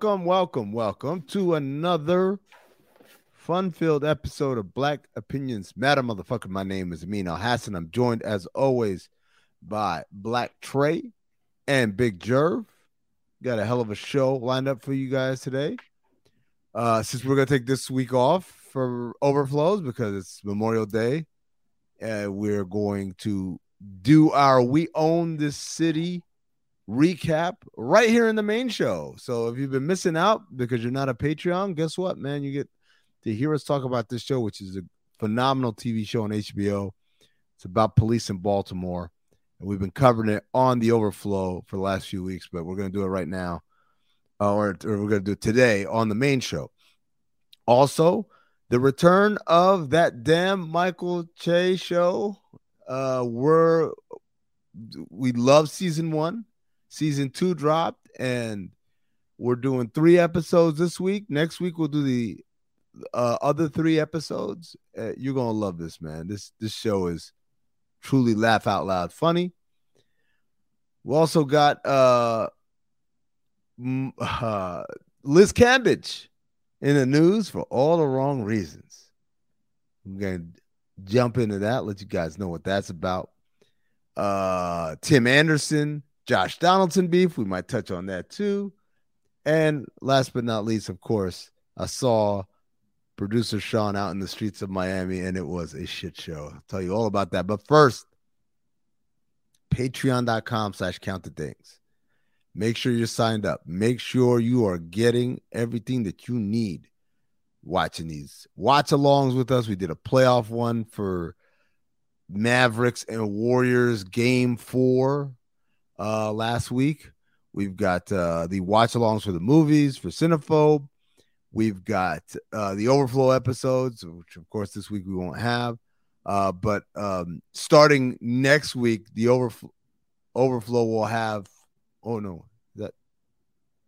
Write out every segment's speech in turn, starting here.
welcome, welcome, welcome to another fun-filled episode of Black Opinions Matter, motherfucker. My name is Amin Elhassan. I'm joined as always by Black Trey and Big Jerv. Got a hell of a show lined up for you guys today. Uh, since we're gonna take this week off for overflows because it's Memorial Day, uh, we're going to do our "We Own This City" recap right here in the main show. So if you've been missing out because you're not a Patreon, guess what, man? You get to hear us talk about this show, which is a phenomenal TV show on HBO. It's about police in Baltimore. And we've been covering it on the overflow for the last few weeks, but we're going to do it right now. Uh, or, or we're going to do it today on the main show. Also, the return of that damn Michael Che show. Uh, we're we love season one. Season two dropped, and we're doing three episodes this week. Next week we'll do the uh, other three episodes. Uh, you're gonna love this, man. This this show is truly laugh out loud funny. We also got uh, uh Liz Cambage in the news for all the wrong reasons. I'm gonna jump into that, let you guys know what that's about. Uh Tim Anderson Josh Donaldson beef. We might touch on that too. And last but not least, of course, I saw producer Sean out in the streets of Miami, and it was a shit show. I'll tell you all about that. But first, patreon.com slash count the things. Make sure you're signed up. Make sure you are getting everything that you need watching these watch alongs with us. We did a playoff one for Mavericks and Warriors game four uh, last week. We've got uh, the watch alongs for the movies for Cinephobe. We've got uh, the overflow episodes, which of course this week we won't have. Uh, but um, starting next week, the overflow overflow will have. Oh no, that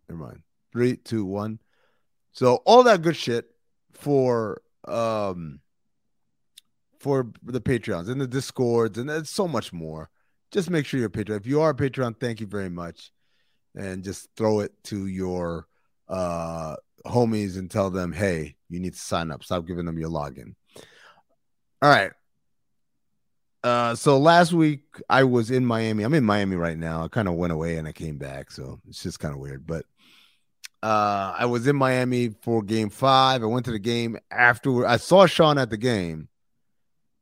never mind. Three, two, one. So all that good shit for um for the Patreons and the Discords and so much more just make sure you're a Patreon. If you are a Patreon, thank you very much. And just throw it to your uh homies and tell them, hey, you need to sign up. Stop giving them your login. All right. Uh, so last week I was in Miami. I'm in Miami right now. I kind of went away and I came back, so it's just kind of weird. But uh, I was in Miami for Game Five. I went to the game afterward. I saw Sean at the game,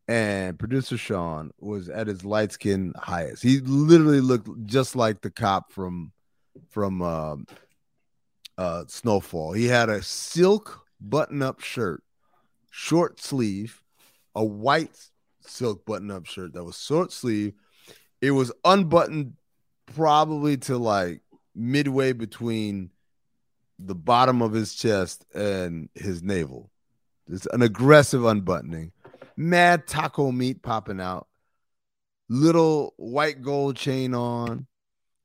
and producer Sean was at his light skin highest. He literally looked just like the cop from from uh, uh, Snowfall. He had a silk button-up shirt, short sleeve, a white silk button-up shirt that was short sleeve. It was unbuttoned probably to like midway between the bottom of his chest and his navel. It's an aggressive unbuttoning mad taco meat popping out, little white gold chain on,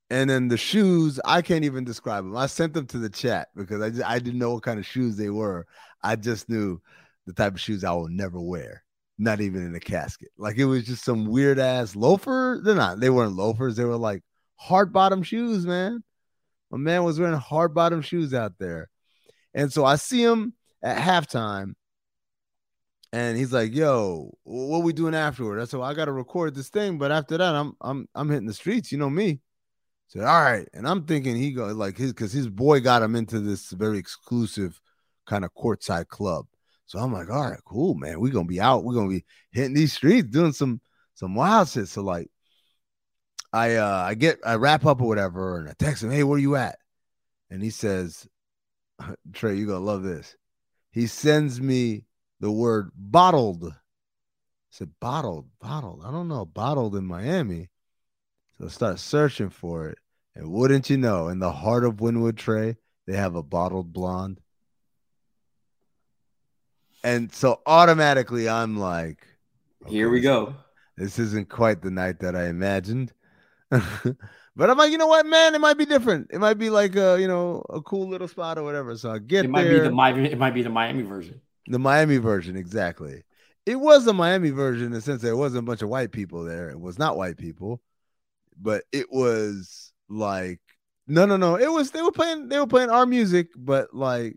and then the shoes. I can't even describe them. I sent them to the chat because I just, I didn't know what kind of shoes they were. I just knew the type of shoes I will never wear, not even in a casket. Like it was just some weird ass loafer. They're not. They weren't loafers. They were like hard bottom shoes, man. My man was wearing hard bottom shoes out there. And so I see him at halftime and he's like, "Yo, what we doing afterward?" I said, well, "I got to record this thing, but after that, I'm I'm I'm hitting the streets. You know me." I said, "All right," and I'm thinking he go like his because his boy got him into this very exclusive kind of courtside club. So I'm like, "All right, cool, man. We're gonna be out. We're gonna be hitting these streets, doing some some wild shit." So like, I uh I get I wrap up or whatever, and I text him, "Hey, where you at?" And he says, "Trey, you gonna love this." He sends me the word bottled. I said bottled, bottled. I don't know, bottled in Miami. So I start searching for it. And wouldn't you know, in the heart of Wynwood Trey, they have a bottled blonde. And so automatically I'm like, okay, here we go. This isn't quite the night that I imagined. but I'm like, you know what, man? It might be different. It might be like a, you know, a cool little spot or whatever. So I get it might there. be the Miami, it might be the Miami version. The Miami version, exactly. It was the Miami version in the sense that it wasn't a bunch of white people there. It was not white people, but it was like No, no, no. It was they were playing they were playing our music, but like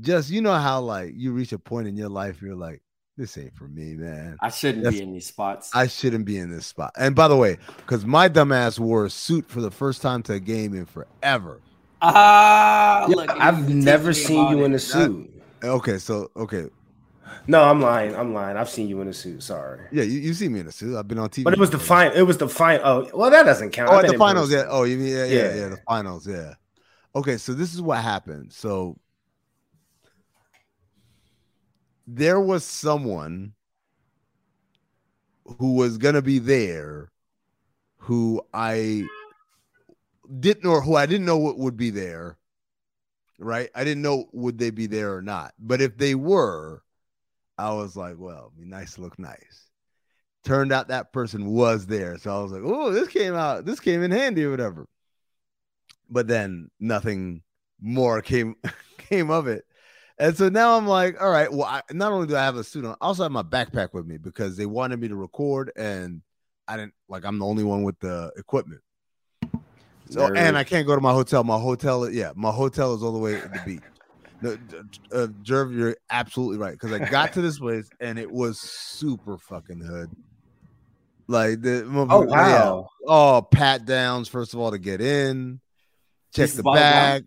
just you know how like you reach a point in your life you're like this ain't for me, man. I shouldn't That's- be in these spots. I shouldn't be in this spot. And by the way, because my dumbass wore a suit for the first time to a game in forever. Ah, Yeah, I've never seen you in a suit. Okay, so okay, No, I'm lying. I'm lying. I've seen you in a suit. Sorry. yeah, you, you see me in a suit. I've been on TV. But it was the fine. It was the fine. Oh, well, that doesn't count. Oh, at the finals, yeah. Oh, you mean yeah, yeah, yeah, Yeah. the finals, yeah. Okay, so this is what happened. So there was someone who was gonna be there who I didn't or who I didn't know what would be there. Right? I didn't know would they be there or not. But if they were, I was like, well, be nice to look nice. Turned out that person was there. So I was like, oh, this came out, this came in handy or whatever. But then nothing more came came of it. And so now I'm like, all right, well, I, not only do I have a suit on, I also have my backpack with me because they wanted me to record and I didn't like I'm the only one with the equipment. So Nerd. and I can't go to my hotel. My hotel, yeah, my hotel is all the way at the beach. No, uh, Jerv, you're absolutely right because I got to this place and it was super fucking hood. Like the Oh yeah. wow. oh pat downs first of all to get in, check This the bottle bag.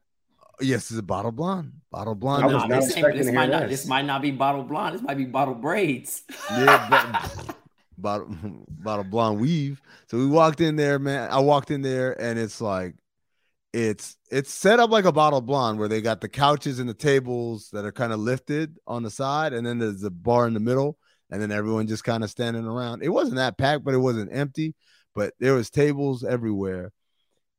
Yes, it's a bottle blonde, bottle blonde. I was Nah, not this, this might not. this. This might not be bottle blonde. This might be bottle braids. yeah, but, bottle bottle blonde weave. So we walked in there, man. I walked in there and it's like it's it's set up like a bottle blonde where they got the couches and the tables that are kind of lifted on the side, and then there's a bar in the middle, and then everyone just kind of standing around. It wasn't that packed, but it wasn't empty. But there was tables everywhere.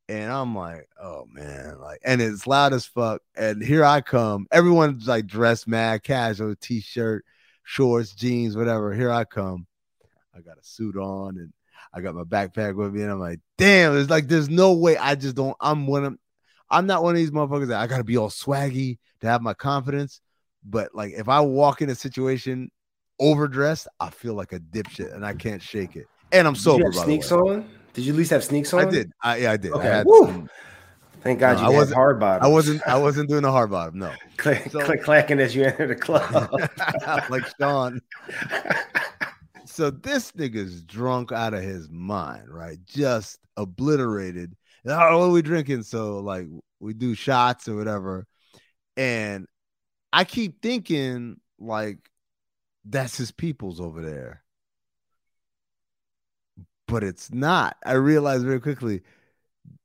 And I'm like, oh man, like, and it's loud as fuck. And here I come. Everyone's like dressed mad casual, t-shirt, shorts, jeans, whatever. Here I come. I got a suit on and I got my backpack with me, and I'm like, damn, it's like there's no way. I just don't. I'm one of, I'm not one of these motherfuckers that I gotta be all swaggy to have my confidence. But like, if I walk in a situation overdressed, I feel like a dipshit, and I can't shake it. And I'm sober. have by the sneaks on? Did you at least have sneaks on? I did. I yeah, I did. I Okay. had some- Thank God No, you I wasn't- hard bottom. I wasn't. I wasn't doing the hard bottom. No, click, so- click clacking as you enter the club. like Sean. So this nigga's drunk out of his mind, right? Just obliterated. Oh, what are we drinking? So like we do shots or whatever. And I keep thinking like that's his people's over there. But it's not. I realized very quickly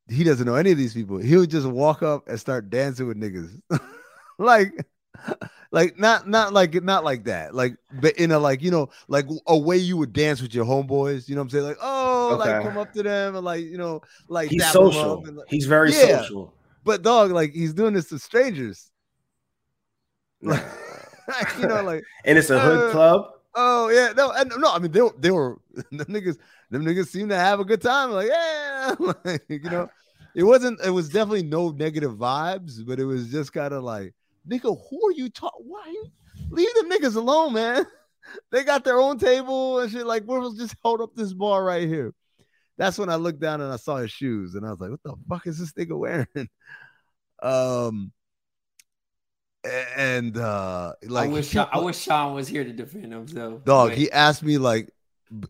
he doesn't know any of these people. He would just walk up and start dancing with niggas. like like not not like not like that like but in a like you know like a way you would dance with your homeboys you know what i'm saying like oh like come up to them and like you know like He's dap 'em up social. and, like- He's very Yeah. social. but dog like he's doing this to strangers like you know like and it's a hood Uh, club. oh yeah no and, no i mean they were they were the niggas them niggas seem to have a good time like yeah like, you know it wasn't it was definitely no negative vibes but it was just kind of like nigga who are you talking why you leave them niggas alone man. They got their own table and shit. Like we'll just hold up this bar right here. That's when i looked down and i saw his shoes and i was like what the fuck is this nigga wearing? Um and uh like I wish Sean, I wish Sean was here to defend himself. Dog, But he asked me like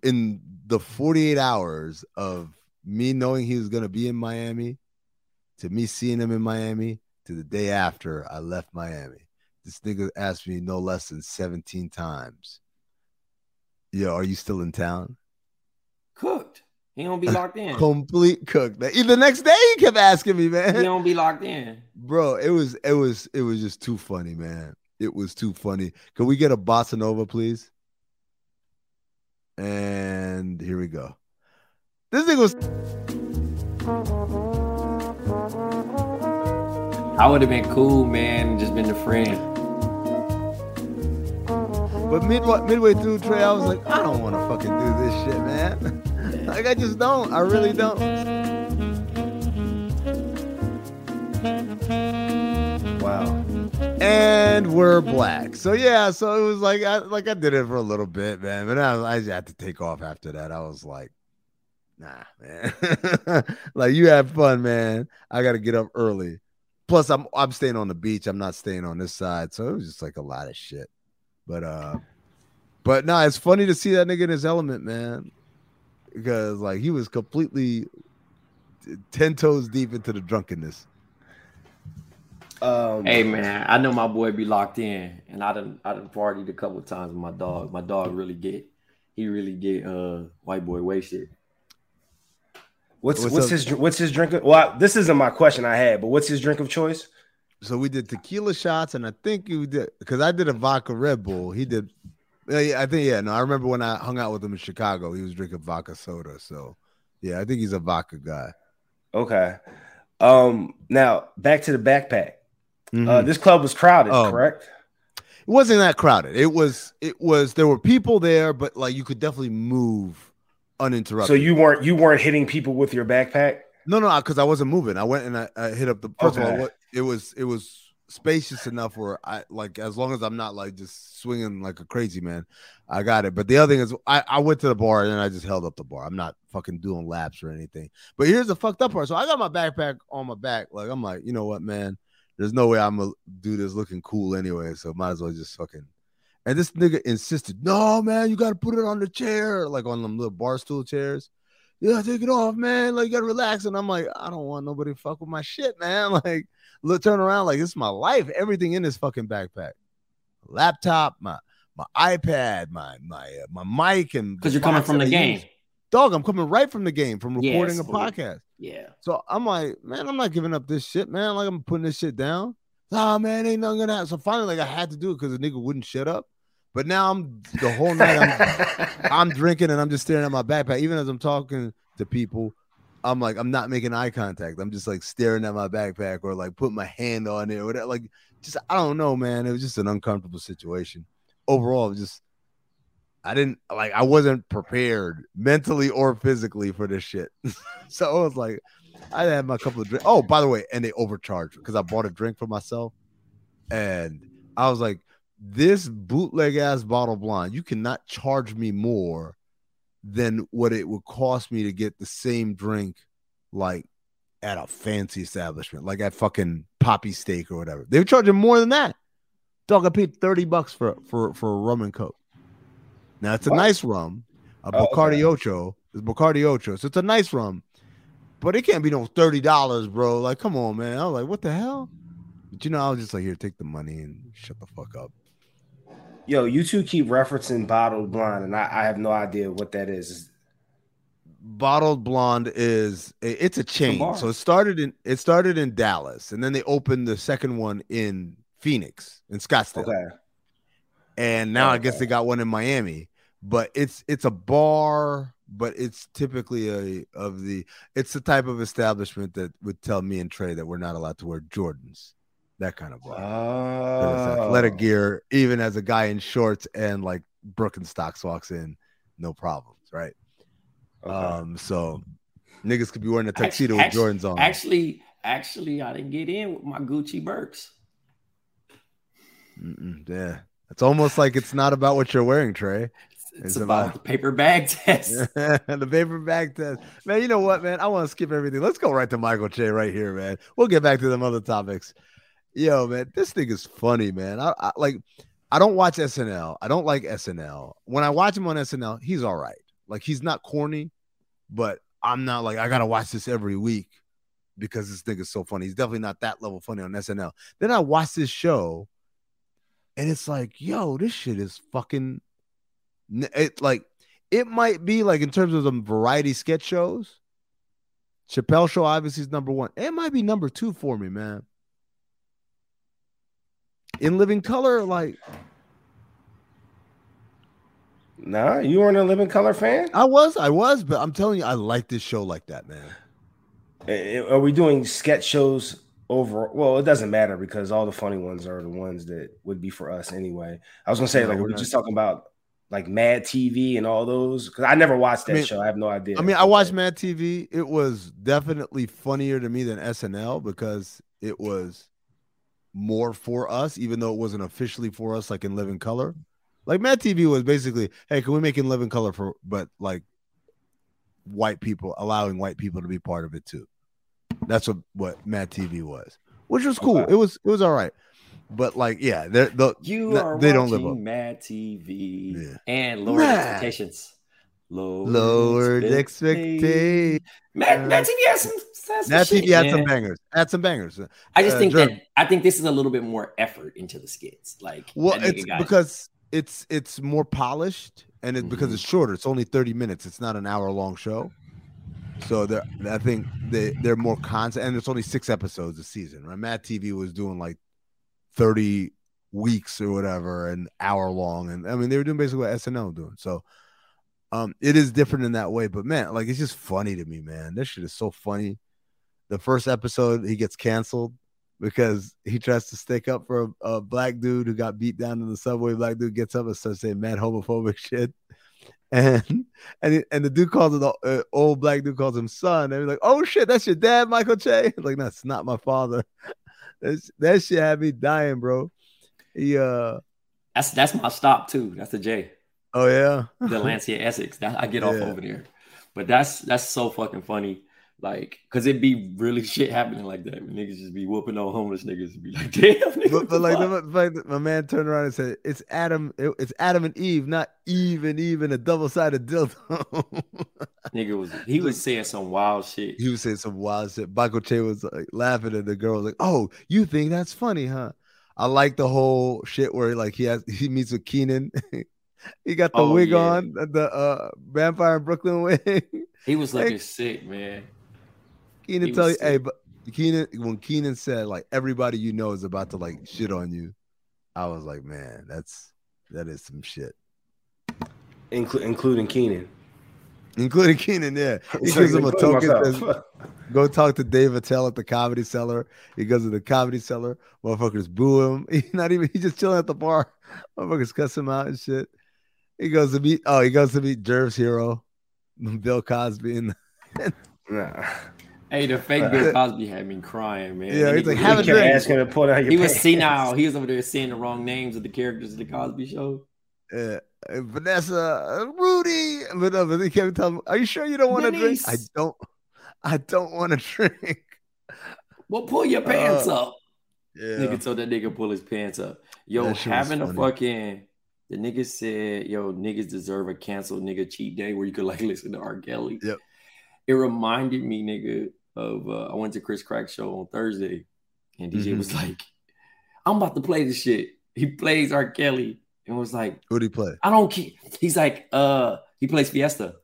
in the 48 hours of me knowing he was gonna be in Miami to me seeing him in Miami to the day after I left Miami. This nigga asked me no less than 17 times. Yo, are you still in town? cooked. He don't be locked in. Complete cook. The next day he kept asking me, man. He don't be locked in. Bro, it was it was it was just too funny, man. It was too funny. Can we get a bossa nova, please? And here we go. This thing was I would have been cool, man, just been a friend. but midway midway through Trey, I was like, I don't want to fucking do this shit, man. like I just don't. I really don't. Wow. And we're black. So yeah, so it was like I like I did it for a little bit, man. But I, I had to take off after that. I was like, nah, man. like you have fun, man. I got to get up early. Plus, I'm I'm staying on the beach. I'm not staying on this side, so it was just like a lot of shit. But uh, but no, nah, it's funny to see that nigga in his element, man. Because like he was completely ten toes deep into the drunkenness. Um, hey man, I know my boy be locked in, and I done I done partied a couple times with my dog. My dog really get he really get uh white boy wasted. What's what's, what's his what's his drink? Of, well, this isn't my question I had, but what's his drink of choice? So we did tequila shots, and I think you did because I did a vodka Red Bull. He did, I think yeah. No, I remember when I hung out with him in Chicago, he was drinking vodka soda. So yeah, I think he's a vodka guy. Okay. Um. Now back to the backpack. Mm-hmm. Uh, this club was crowded, oh. correct? It wasn't that crowded. It was. It was. There were people there, but like you could definitely move uninterrupted. So you weren't you weren't hitting people with your backpack? No, no, because I wasn't moving. I went and I, I hit up the first okay. of all. it was it was spacious enough where I like as long as I'm not like just swinging like a crazy man, I got it. But the other thing is, I, I went to the bar and I just held up the bar. I'm not fucking doing laps or anything. But here's the fucked up part. So I got my backpack on my back. Like I'm like, you know what, man? There's no way I'm gonna do this looking cool anyway. So might as well just fucking and this nigga insisted, no, man, you gotta put it on the chair, like on them little bar stool chairs. Yeah, take it off, man. Like you gotta relax. And I'm like, I don't want nobody to fuck with my shit, man. Like, look, turn around, like this is my life. Everything in this fucking backpack. Laptop, my my iPad, my my uh, my mic, and because you're coming from the game. Use. Dog, I'm coming right from the game from recording yes, a podcast. Yeah. So I'm like, man, I'm not giving up this shit, man. Like I'm putting this shit down. Oh man, ain't nothing gonna happen. So finally, like I had to do it because the nigga wouldn't shut up. But now I'm the whole night I'm, I'm drinking and I'm just staring at my backpack. Even as I'm talking to people, I'm like I'm not making eye contact. I'm just like staring at my backpack or like putting my hand on it or whatever. Like just I don't know, man. It was just an uncomfortable situation. Overall, just I didn't like I wasn't prepared mentally or physically for this shit. so I was like, I had my couple of drinks. Oh, by the way, and they overcharged because I bought a drink for myself, and I was like, this bootleg ass bottle blonde, you cannot charge me more than what it would cost me to get the same drink like at a fancy establishment, like at fucking Papi Steak or whatever. They were charging more than that. Dog, I paid 30 bucks for for for a rum and coke. Now it's a what? nice rum, a oh, Bacardi okay. Ocho. It's Bacardi Ocho. So it's a nice rum, but it can't be no $30, bro. Like, come on, man. I was like, what the hell? But you know, I was just like, here, take the money and shut the fuck up. Yo, you two keep referencing bottled blonde, and I, I have no idea what that is. Bottled blonde is it's a chain. So it started in it started in Dallas, and then they opened the second one in Phoenix in Scottsdale. Okay. And now okay. I guess they got one in Miami, but it's it's a bar, but it's typically a of the it's the type of establishment that would tell me and Trey that we're not allowed to wear Jordans that kind of vibe. Oh. Athletic gear, even as a guy in shorts and like Birkenstocks walks in, no problems, right? Okay. Um, so niggas could be wearing a tuxedo actually, with Jordans on. Actually, actually, I didn't get in with my Gucci Birks. Mm-mm, yeah, it's almost like it's not about what you're wearing, Trey. It's, it's about, about, the paper bag test. the paper bag test. Man, you know what, man? I want to skip everything. Let's go right to Michael Che right here, man. We'll get back to them other topics. Yo, man, this thing is funny, man. I, I like. I don't watch SNL. I don't like SNL. When I watch him on SNL, he's all right. Like he's not corny, but I'm not like I gotta watch this every week because this thing is so funny. He's definitely not that level funny on SNL. Then I watch this show, and it's like, yo, this shit is fucking. It like it might be like in terms of the variety sketch shows. Chappelle Show obviously is number one. It might be number two for me, man in living color like Nah, you weren't a Living Color fan. I was, I was, but I'm telling you, I like this show like that, man. Eh, eh, are we doing sketch shows over? Well, it doesn't matter because all the funny ones are the ones that would be for us anyway. I was gonna say, like, we're, we're just talking about like Mad TV and all those because I never watched that I mean, show. I have no idea. I mean, I watched Mad TV. It was definitely funnier to me than SNL because it was more for us, even though it wasn't officially for us, like in Living Color. Like Mad TV was basically, hey, can we make in Living Color for, but like white people allowing white people to be part of it too. That's what what Mad TV was, which was cool. Okay. It was it was all right. But like, yeah, they're the you are they don't live up. Mad TV yeah. and lower Mad. expectations. Lowered, lowered expectations. Mad, Mad TV has some. Has Mad TV had some bangers. Had some bangers. I just uh, think that I think this is a little bit more effort into the skits. Like, well, it's because it's it's more polished and it's mm-hmm. because it's shorter. It's only thirty minutes. It's not an hour long show. So they're, I think they they're more content, and it's only six episodes a season. Right? Mad TV was doing like 30 weeks or whatever, an hour long. And I mean, they were doing basically what SNL doing. So um, it is different in that way. But man, like it's just funny to me, man. This shit is so funny. The first episode, he gets canceled because he tries to stick up for a, a, black dude who got beat down in the subway. Black dude gets up and starts saying mad homophobic shit. And and and the dude calls it uh, old black dude calls him son. And he's like, "Oh shit, that's your dad, Michael Che." Like, that's not my father. That shit had me dying, bro. He uh that's that's my stop too. That's the J. Oh yeah. Delancey Essex. That I get off yeah. over there. But that's that's so fucking funny. Like, cause it be really shit happening like that. Niggas just be whooping on homeless niggas and be like, damn. Nigga, but, but like, the, like, my man turned around and said, "It's Adam. It, it's Adam and Eve, not Eve and Eve in a double sided dildo." nigga was he was saying some wild shit. He was saying some wild shit. Michael Che was like laughing, and the girl was like, "Oh, you think that's funny, huh?" I like the whole shit where like he has he meets with Keenen. he got the oh, wig yeah. on, the uh vampire in Brooklyn wig. He was looking like, sick, man. Keenen tell you, hey, but Keenen when Keenen said like everybody you know is about to like shit on you, I was like, man, that's that is some shit. Inclu- including Keenen. Including Keenen, yeah. He gives him a token. Says, Go talk to Dave Attell at the comedy cellar. He goes to the comedy cellar. Motherfuckers boo him. He's not even he's just chilling at the bar. Motherfuckers cuss him out and shit. He goes to meet oh, he goes to meet Jerv's hero, Bill Cosby and nah. Hey, the fake Bill Cosby had me crying, man. Yeah, he's like, have a drink. Asking to pull out your he pants. was senile. He was over there saying the wrong names of the characters of the Cosby Show. Yeah, Vanessa, Rudy, but, uh, but he kept telling me, "Are you sure you don't want to drink?" I don't. I don't want to drink. Well, pull your pants uh, up. Yeah. Nigga told that nigga pull his pants up. Yo, having a fucking the nigga said, yo, niggas deserve a canceled nigga cheat day where you could like listen to R. Kelly. Yep. It reminded me, nigga, of uh, I went to Chris Crack show on Thursday, and DJ mm-hmm. was like, "I'm about to play this shit." He plays R. Kelly and was like, "Who do he play?" I don't care. He's like, "Uh, he plays Fiesta."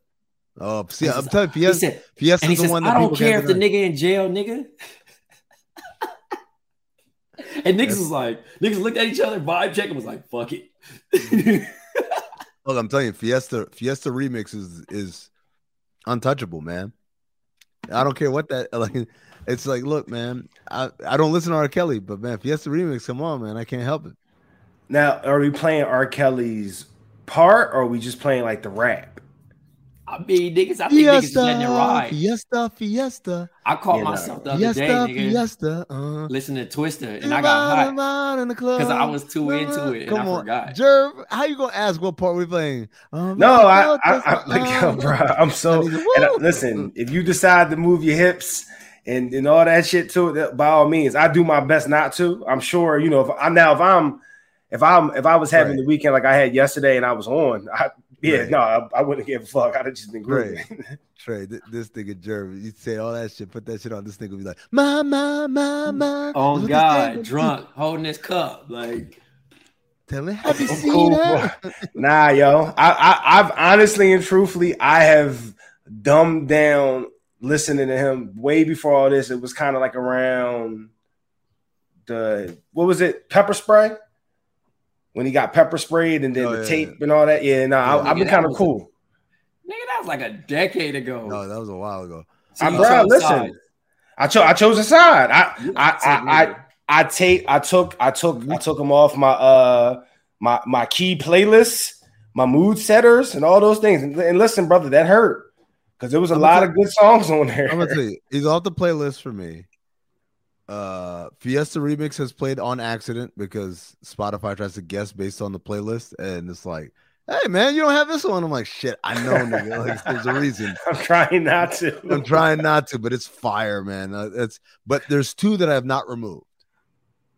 Oh, see, I'm telling you, Fiesta, said, Fiesta's the says, one. I don't care if the nigga in jail, nigga. and niggas was like, niggas looked at each other, vibe check, and was like, "Fuck it." Look, I'm telling you, Fiesta, Fiesta remix is is untouchable, man. I don't care what that like. It's like, look, man, I, I don't listen to R. Kelly, but man, Fiesta remix, come on, man, I can't help it. Now, are we playing R. Kelly's part, or are we just playing like the rap? I mean, niggas, I think fiesta, niggas is letting it ride. Fiesta, fiesta. I caught yeah, myself the other fiesta, day, nigga, fiesta, uh, listening to Twister, and I got hot because I was too into it, and Come I on. forgot. Jerv, how you gonna ask what part we playing? Um, no, I, I, I, like, yo, bro, I'm so. I, listen, if you decide to move your hips and and all that shit too, that, by all means, I do my best not to. I'm sure, you know, if I now if I'm if I'm if I was having right. the weekend like I had yesterday and I was on, I yeah, right. no, I, I, wouldn't give a fuck. I'd have just been great. Trey, th- this nigga Jeremy, you say all that shit, put that shit on. This nigga be like, ma, ma, ma, ma. Oh God, drunk, holding his cup, like. Tell me, have you seen cool, that? nah, yo, I, I, I've honestly and truthfully, I have dumbed down listening to him way before all this. It was kind of like around the what was it, pepper spray? When he got pepper sprayed and then oh, the yeah, tape yeah. and all that. Yeah, no, nah, I, have been kind of cool. nigga, that was like a decade ago. No, that was a while ago. So I, bro, listen, I chose I chose a side. I I I, I I take I took I took I took them off my uh my my key playlists, my mood setters, and all those things. And, and listen, brother, that hurt because there was a I'm lot of good songs on there. I'm gonna tell you, he's off the playlist for me uh Fiesta Remix has played on accident because Spotify tries to guess based on the playlist, and it's like hey man, you don't have this one. I'm like, shit, I know, nigga. Like, there's a reason. I'm trying not to. I'm trying not to, but it's fire, man. Uh, it's but there's two that I have not removed.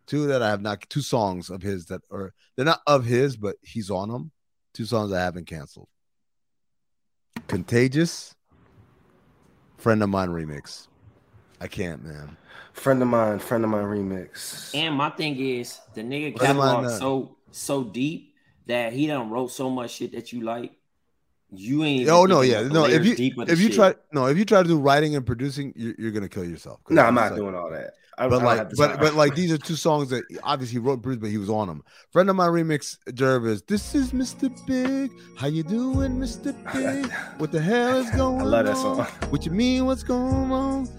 Two that I have not. Two songs of his that are they're not of his, but he's on them. Two songs I haven't canceled. Contagious. Friend of mine remix. I can't, man. Friend of mine, friend of mine remix. And my thing is the nigga catalog so so deep that he done wrote so much shit that you like. You ain't. Oh no, yeah, no. If you if you shit. try no, if you try to do writing and producing, you're, you're gonna kill yourself. No, I'm not like, doing all that. I, but I like, but but like these are two songs that obviously he wrote and produced, but he was on them. Friend of my remix, Jervis. This is Mr. Big. How you doing, Mr. Big? What the hell is going on? I love that song. What you mean? What's going on?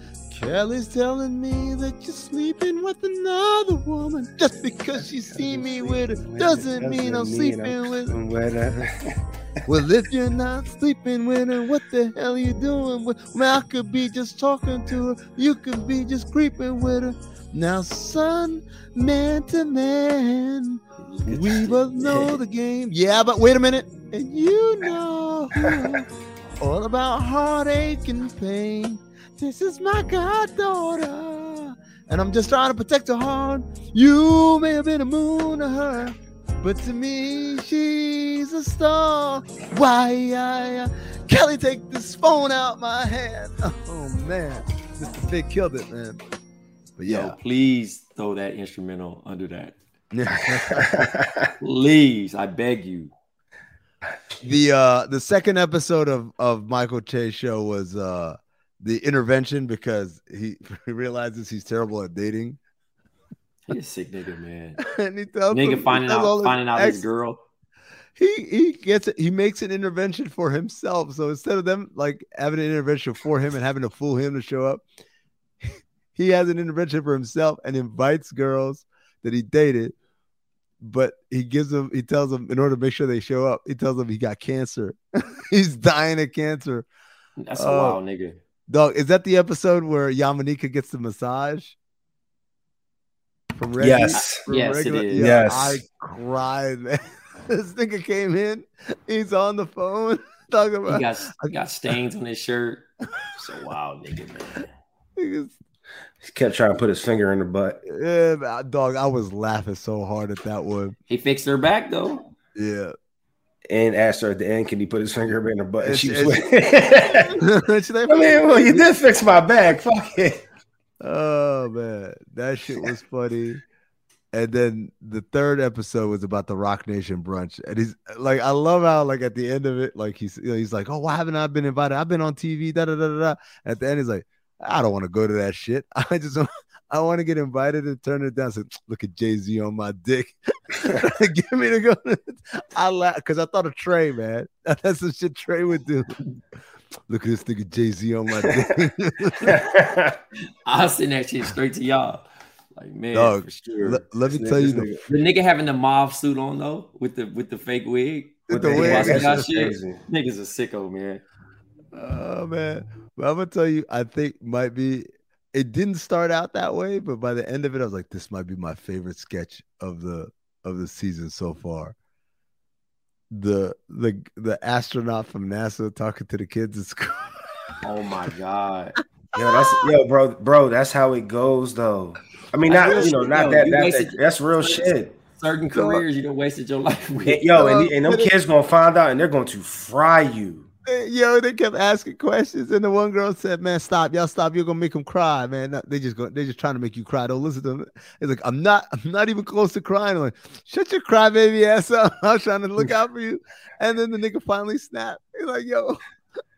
Kelly's telling me that you're sleeping with another woman. Just because she see me with her doesn't mean I'm sleeping with her. well, if you're not sleeping with her, what the hell are you doing? With? Well, I could be just talking to her. You could be just creeping with her. Now, son, man to man, we both know the game. Yeah, but wait a minute. And you know all about heartache and pain. This is my goddaughter, and I'm just trying to protect her heart. You may have been a moon to her, but to me, she's a star. Why, I, Kelly, take this phone out my hand. Oh man, Mr. Big killed it, man. But yeah, Yo, please throw that instrumental under that. please, I beg you. The uh the second episode of of Michael Che show was uh the intervention because he, he realizes he's terrible at dating. He's a sick nigga, man. and he tells nigga him, finding out finding out ex- his girl. He he gets it. He makes an intervention for himself. So instead of them like having an intervention for him and having to fool him to show up, he has an intervention for himself and invites girls that he dated. But he gives them, he tells them in order to make sure they show up, he tells them he got cancer. He's dying of cancer. That's a uh, wild nigga. Dog, is that the episode where Yamanika gets the massage? From Reggie? Yes. From yes, regular? it is. Yeah, yes. I cried, man. this nigga came in. He's on the phone talking about. He got, he got stains on his shirt. So wild, nigga, man. He kept trying to put his finger in her butt. Yeah, dog. I was laughing so hard at that one. He fixed her back though. Yeah and asked her at the end, "Can he put his finger in her butt?" And she was like, "I mean, well, you did fix my back. Fuck it." Oh man, that shit was funny. And then the third episode was about the Roc Nation brunch, and he's like, I love how like at the end of it, like he's you know, he's like, oh, why haven't I been invited? I've been on TV. Da da da da. At the end, he's like, I don't want to go to that shit. I just I want to get invited and turn it down. So look at Jay Z on my dick. Get me to go. I laugh because I thought of Trey, man. That's some shit Trey would do. Look at this nigga Jay Z on my dick. I'll send that shit straight to y'all. Like man, Dog, for sure. L- let me tell you the, the nigga having the mob suit on though with the with the fake wig. With the, the wig, shit. Niggas a sicko, man. Oh man, but I'm gonna tell you, I think might be it didn't start out that way, but by the end of it, I was like, this might be my favorite sketch of the of the season so far. The the the astronaut from NASA talking to the kids at school. Oh my god. Yo, that's yo, bro, bro. That's how it goes, though. I mean, not you know, not that, that, that, that's real shit. Certain careers you don't wasted your life with. Yo, and, and them kids gonna find out, and they're going to fry you. Yo, they kept asking questions, and the one girl said, "Man, stop, y'all stop. You're gonna make them cry, man. They just go, they're just trying to make you cry. Don't listen to them." It's like I'm not, I'm not even close to crying. I'm like, shut your cry baby ass up. I was trying to look out for you, and then the nigga finally snapped. He's like, "Yo,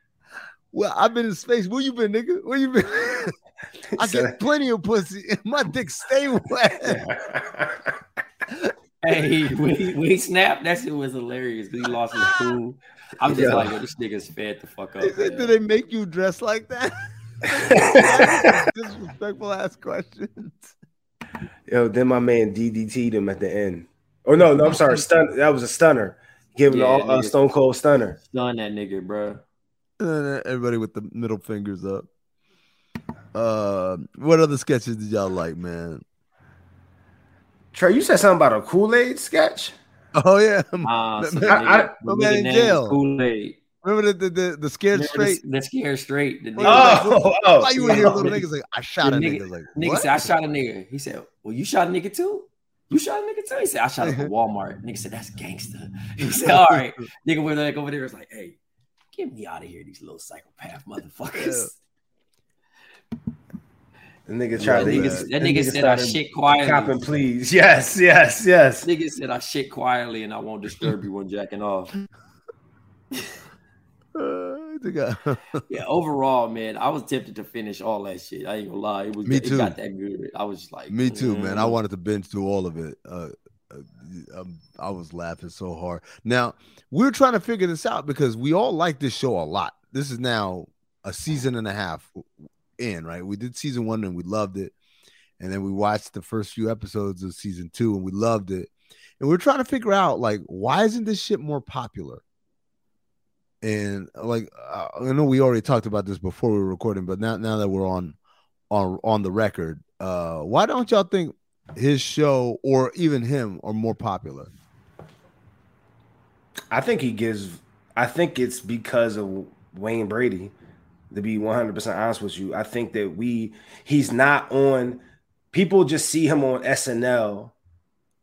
well, I've been in space. Where you been, nigga? Where you been?" I get plenty of pussy, my dick stay wet. Hey, when he, when he snapped, that shit was hilarious because he lost his cool. I'm just yeah. like, yo, this nigga's fed the fuck up. Do they make you dress like that? Disrespectful ass questions. Yo, then my man DDT'd him at the end. Oh no, no, I'm sorry, stun. That was a stunner. Give him yeah, a Stone Cold stunner. Stun that nigga, bro. Everybody with the middle fingers up. Uh, what other sketches did y'all like, man? Trey, you said something about a Kool Aid sketch. Oh yeah, uh, so I, I, I, my man in jail. Kool-Aid. Remember the the, the, the scared Remember straight? The, the scared straight. The oh, like, oh, why you were here? Little niggas like I shot a nigga. Like nigga what? said I shot a nigga. He said, "Well, you shot a nigga too." You shot a nigga too? He said, I shot at Walmart. Nigga said, that's gangster. He said, all right. nigga went like over there. Was like, hey, get me out of here, these little psychopath motherfuckers. The nigga tried that to. Nigga, that nigga, nigga said I shit quietly. Copping, please. Yes, yes, yes. Nigga said I shit quietly and I won't disturb you when jacking off. yeah, overall, man, I was tempted to finish all that shit. I ain't gonna lie, it was me too. It got that good. I was like, me too, mm. man. I wanted to binge through all of it. Uh, uh, um, I was laughing so hard. Now we're trying to figure this out because we all like this show a lot. This is now a season and a half in, right? We did season one and we loved it, and then we watched the first few episodes of season two and we loved it. And we're trying to figure out like why isn't this shit more popular? And like uh, I know we already talked about this before we were recording, but now now that we're on on on the record, uh, why don't y'all think his show or even him are more popular? I think he gives. I think it's because of Wayne Brady to be 100% honest with you. I think that we he's not on people just see him on SNL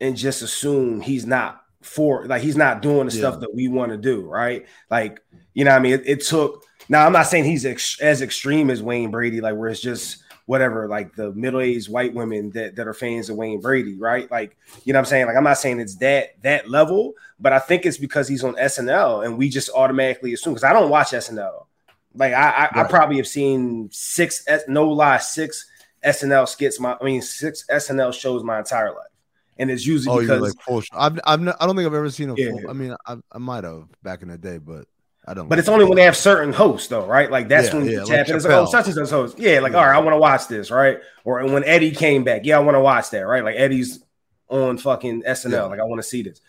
and just assume he's not for like he's not doing the yeah. stuff that we want to do, right? Like, you know I mean? It, it, took now I'm not saying he's ex, as extreme as Wayne Brady like where it's just whatever like the middle-aged white women that, that are fans of Wayne Brady, right? Like, you know I'm saying? Like I'm not saying it's that that level, but I think it's because he's on SNL and we just automatically assume because I don't watch SNL. Like I, I, right. I, probably have seen six, no lie, six SNL skits. My, I mean, six SNL shows my entire life, and it's usually oh, because like full. I've, I've, not, I don't think I've ever seen a. Yeah. Full, I mean, I, I might have back in the day, but I don't. But it's only when they have certain hosts, though, right? Like that's yeah, when yeah, like it's like, oh, such and such host. Yeah, like yeah. all right, I want to watch this, right? Or when Eddie came back, yeah, I want to watch that, right? Like Eddie's on fucking SNL, yeah. like I want to see this.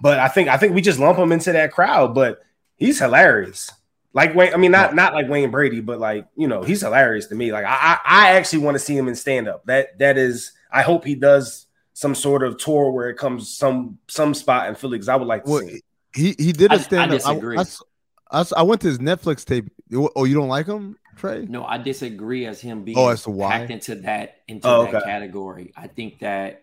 But I think I think we just lump him into that crowd. But he's hilarious. Like Wayne, I mean, not oh. not like Wayne Brady, but like you know, he's hilarious to me. Like I I actually want to see him in stand up. That that is, I hope he does some sort of tour where it comes some some spot in Philly because I would like to well, see. He he did a stand up. I, I, I, I, went to his Netflix tape. Oh, you don't like him, Trey? No, I disagree as him being oh, as to why? packed into that into oh, that category. I think that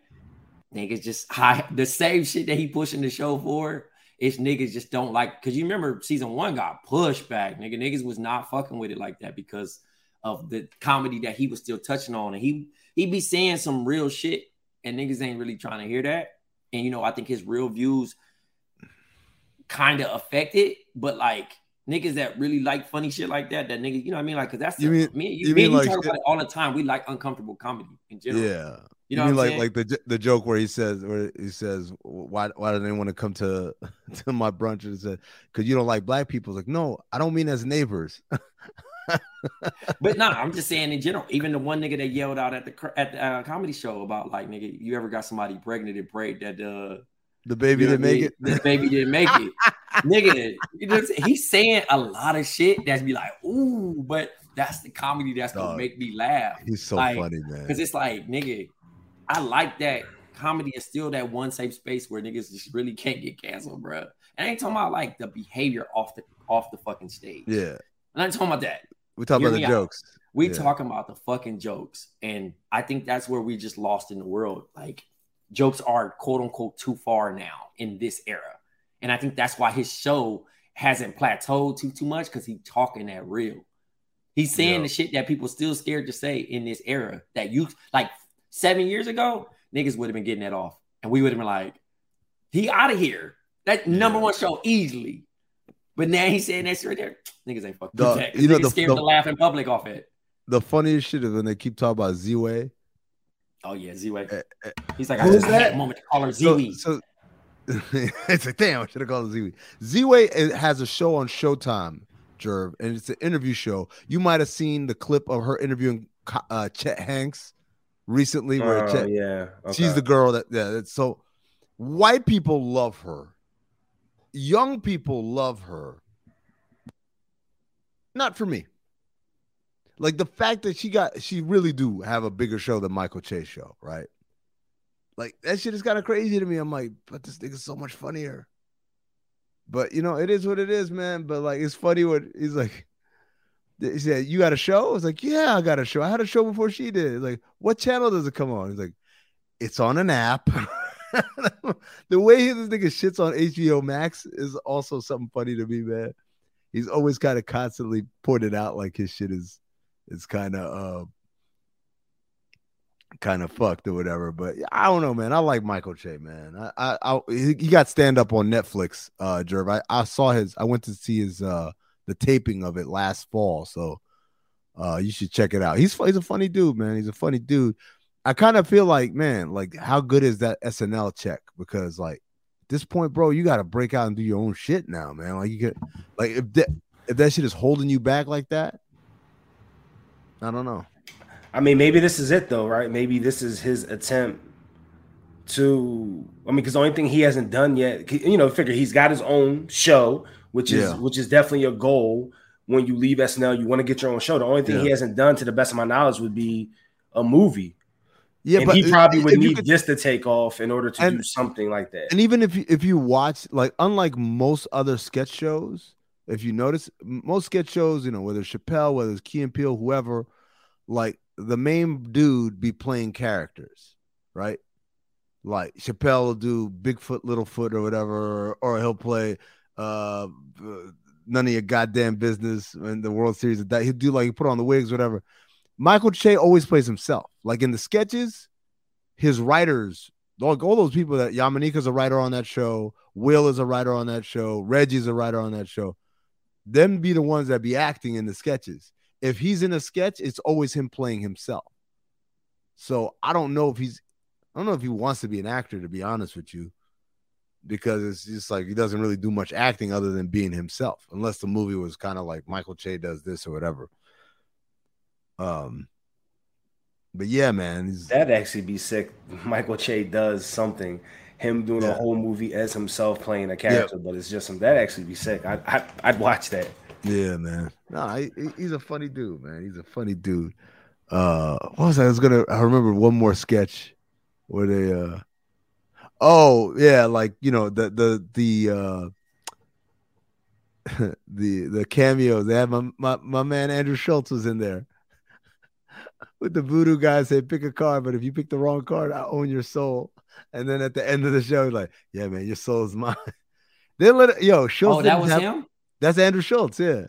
niggas just high the same shit that he pushing the show for it's niggas just don't like because you remember season one got pushed back. Nigga, niggas was not fucking with it like that because of the comedy that he was still touching on. And he he be saying some real shit, and niggas ain't really trying to hear that. And you know, I think his real views kind of affected, but like niggas that really like funny shit like that, that niggas, you know what I mean? Like, cause that's you mean, me, you, you, mean like, talk about it all the time. We like uncomfortable comedy in general. Yeah. You know, you mean like saying? like the the joke where he says where he says why why do they want to come to to my brunch and said because you don't like black people? It's like no, I don't mean as neighbors. but no, nah, I'm just saying in general. Even the one nigga that yelled out at the at the uh, comedy show about like nigga, you ever got somebody pregnant and prayed that uh the baby you know didn't make it. The baby didn't make it, nigga. You know, he's saying a lot of shit that's be like, ooh, but that's the comedy that's gonna make me laugh. He's so like, funny, man. Because it's like, nigga, I like that comedy is still that one safe space where niggas just really can't get canceled, bro. And I ain't talking about like the behavior off the off the fucking stage. Yeah. And I'm talking about that. We talk about the jokes. We yeah. talking about the fucking jokes. And I think that's where we just lost in the world. Like jokes are quote unquote too far now in this era. And I think that's why his show hasn't plateaued too too much because he's talking that real. He's saying yeah. the shit that people still scared to say in this era that you like seven years ago, niggas would have been getting that off. And we would have been like, he out of here. That number one show easily. But now he's saying that right there. Niggas ain't fucking the, that. You know, the, scared the, to laugh in public off it. The funniest shit is when they keep talking about Ziwe. Oh yeah, Ziwe. Uh, uh, he's like, I just that? a moment to call her Ziwe. So, so it's like, damn, I should have called her Ziwe. Ziwe has a show on Showtime, Jerv, and it's an interview show. You might have seen the clip of her interviewing uh, Chet Hanks recently where oh, yeah okay. she's the girl that yeah so white people love her young people love her not for me like the fact that she got she really do have a bigger show than michael che show right Like that shit is kind of crazy to me. I'm like, but this thing is so much funnier. But you know, it is what it is, man. But like, it's funny what he's like. He said, "You got a show?" I was like, "Yeah, I got a show. I had a show before she did." Like, "What channel does it come on?" He's like, "It's on an app." the way this nigga shits on HBO Max is also something funny to me, man. He's always kind of constantly pointed out like his shit is is kind of uh kind of fucked or whatever. But I don't know, man. I like Michael Che, man. I, I, I he got stand up on Netflix, uh, Jerv. I, I saw his. I went to see his uh the taping of it last fall, so uh you should check it out. He's he's a funny dude, man. He's a funny dude. I kind of feel like, man, like how good is that SNL check? Because like at this point, bro, you got to break out and do your own shit now, man. Like you get like if that if that shit is holding you back like that, I don't know. I mean, maybe this is it though, right? Maybe this is his attempt to. I mean, because the only thing he hasn't done yet, you know, figure he's got his own show, which is yeah. which is definitely a goal. When you leave SNL, you want to get your own show. The only thing yeah. he hasn't done, to the best of my knowledge, would be a movie. Yeah, and but he probably would need could, this to take off in order to and, do something like that. And even if you, if you watch, like, unlike most other sketch shows, if you notice, most sketch shows, you know, whether it's Chappelle, whether it's Key and Peele, whoever, like the main dude be playing characters, right? Like Chappelle will do Bigfoot, Littlefoot, or whatever, or he'll play uh none of your goddamn business in the World Series. That he'll do like he put on the wigs, whatever. Michael Che always plays himself. Like in the sketches, his writers, like all those people that Yamaneika's a writer on that show, Will is a writer on that show, Reggie's a writer on that show. Them be the ones that be acting in the sketches if he's in a sketch, it's always him playing himself. So I don't know if he's, I don't know if he wants to be an actor, to be honest with you, because it's just like he doesn't really do much acting other than being himself, unless the movie was kind of like Michael Che does this or whatever. Um, but yeah, man, that'd actually be sick. Michael Che does something, him doing yeah. a whole movie as himself playing a character, but it's just that actually be sick. I, I I'd watch that. Yeah, man. No, he, he's a funny dude, man. He's a funny dude. Uh, what was I? I was gonna. I remember one more sketch where they. uh Oh yeah, like you know the the the. uh the the cameos. They had my, my my man Andrew Schulz was in there with the voodoo guy said pick a card, but if you pick the wrong card, I own your soul. And then at the end of the show, like, yeah, man, your soul is mine. then let it, yo Schulz. Oh, that was have, him. That's Andrew Schulz. yeah.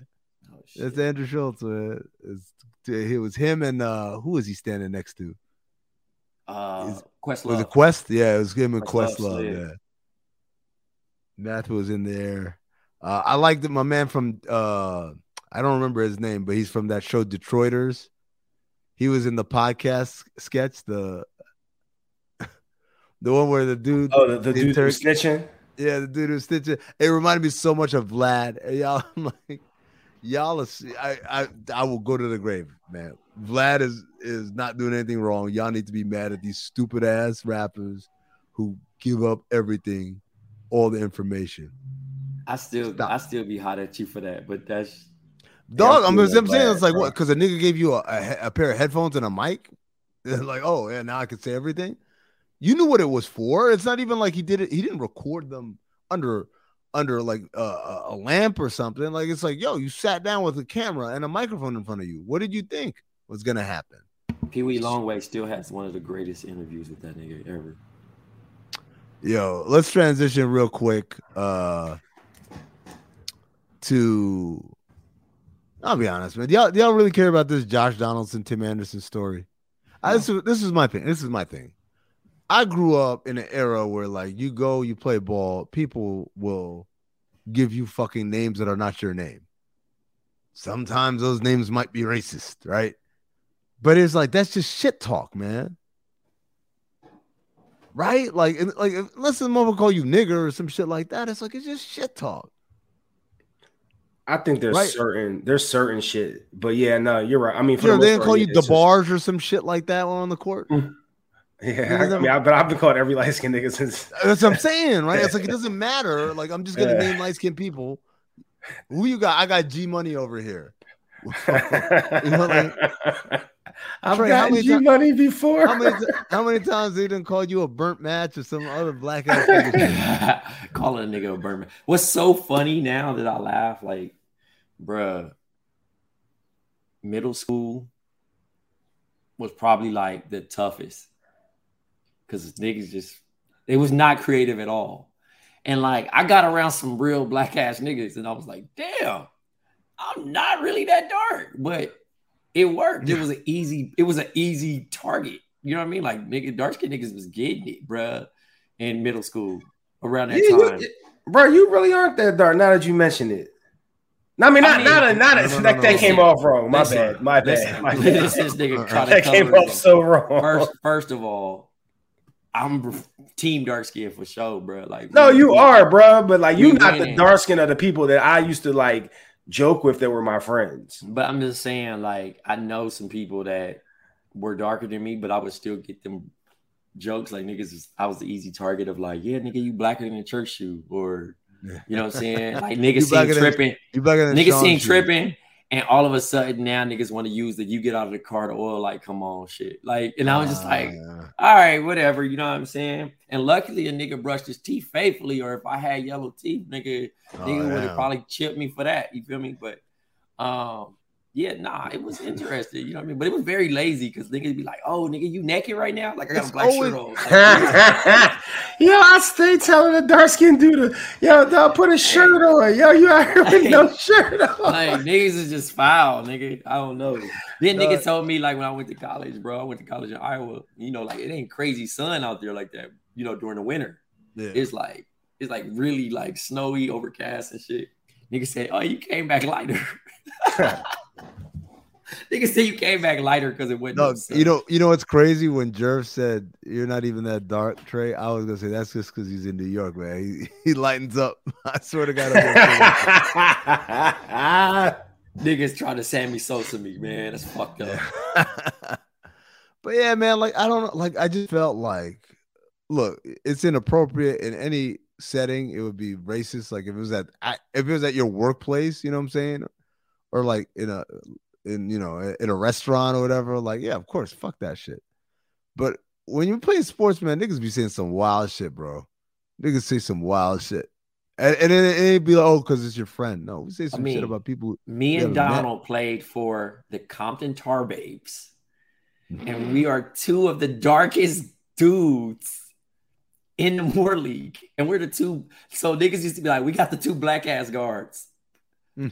Oh, That's Andrew Schulz. Uh, it was him and uh, who was he standing next to? Uh, Questlove. Was it Quest? Yeah, it was him and Questlove. Quest yeah. Math was in there. Uh, I liked it. my man from uh, I don't remember his name, but he's from that show Detroiters. He was in the podcast sketch, the the one where the dude Oh, the, the dude inter- snitching. Yeah, the dude who's stitching. It reminded me so much of Vlad. y'all, I'm like, y'all, are, I, I, I will go to the grave, man. Vlad is is not doing anything wrong. Y'all need to be mad at these stupid ass rappers who give up everything, all the information. I still, Stop. I still be hot at you for that, but that's dog. I'm, I'm saying it's like bro. what? Because a nigga gave you a, a, a, pair of headphones and a mic. And like, oh yeah, now I can say everything you knew what it was for. It's not even like he did it. He didn't record them under under like uh, a lamp or something. Like it's like, yo, you sat down with a camera and a microphone in front of you. What did you think was gonna happen? Pee Wee Longway still has one of the greatest interviews with that nigga ever. Yo, let's transition real quick uh to I'll be honest, man. Do y'all, do y'all really care about this Josh Donaldson, Tim Anderson story? No. I, this, this is my thing. This is my thing. I grew up in an era where like you go, you play ball, people will give you fucking names that are not your name. Sometimes those names might be racist, right? But it's like that's just shit talk, man. Right? Like, like unless the mother call you nigger or some shit like that, it's like it's just shit talk. I think there's right. certain there's certain shit, but yeah, no, you're right. I mean, for you know, the they didn't call you the DeBarge or some shit like that on the court. Mm. Yeah, I, mean, I, but I've been called every light skinned nigga since. That's what I'm saying, right? It's like it doesn't matter. Like I'm just gonna yeah. name light skinned people. Who you got? I got G Money over here. you know, like, I've Trey, gotten G money before. How many, how many times they didn't call you a burnt match or some other black ass? Calling a nigga a burnt match. What's so funny now that I laugh, like, bruh, middle school was probably like the toughest because niggas just they was not creative at all. And like I got around some real black ass niggas, and I was like, damn, I'm not really that dark, but it worked. It was an easy, it was an easy target. You know what I mean? Like nigga, dark skin niggas was getting it, bruh, in middle school around that yeah, time. You, bro, you really aren't that dark now that you mention it. No, I mean, not, I mean, not, a, not, a, no, no, that, no, that came off wrong. My listen, bad. My bad. My bad. This, this nigga that came off so wrong. First, first of all, I'm team dark skin for sure, bro. Like, no, you we, are, bro. But like, you not the dark skin of the people that I used to like joke with that were my friends. But I'm just saying, like, I know some people that were darker than me, but I would still get them jokes like niggas. I was the easy target of like, yeah, nigga, you blacker than a church shoe, or you know what I'm saying? Like niggas seen tripping. You niggas seen tripping. And all of a sudden now niggas want to use that you get out of the car to oil, like, come on, shit. Like, and I was just like, uh, all right, whatever, you know what I'm saying? And luckily a nigga brushed his teeth faithfully, or if I had yellow teeth, nigga, oh, nigga would have probably chipped me for that. You feel me? But um, yeah, nah, it was interesting. You know what I mean? But it was very lazy because niggas be like, "Oh, nigga, you naked right now?" Like I got it's a black always... shirt on. Like, yo, I stay telling the dark skinned dude, to, "Yo, dog, put a shirt on." Yo, you out here with no shirt on? Like niggas is just foul, nigga. I don't know. Then niggas told me like when I went to college, bro. I went to college in Iowa. You know, like it ain't crazy sun out there like that. You know, during the winter, yeah. it's like it's like really like snowy, overcast and shit. Nigga said, "Oh, you came back lighter." Nigga say you came back lighter because it went. No, you know, you know what's crazy when Jerv said you're not even that dark, Trey. I was gonna say that's just because he's in New York, man. He, he lightens up. I swear to God. Niggas trying to Sammy Sosa me, man. That's fucked up. but yeah, man. Like I don't know, like. I just felt like, look, it's inappropriate in any setting. It would be racist. Like if it was at if it was at your workplace, you know what I'm saying, or like in a in you know in a restaurant or whatever, like yeah, of course, fuck that shit. But when you play sports, man, niggas be saying some wild shit, bro. Niggas say some wild shit. And, and it ain't be like, oh, because it's your friend. No, we say some I mean, shit about people. Me and Donald met. played for the Compton Tar Babes, mm-hmm. and we are two of the darkest dudes in the Moore League. And we're the two. So niggas used to be like, we got the two black ass guards.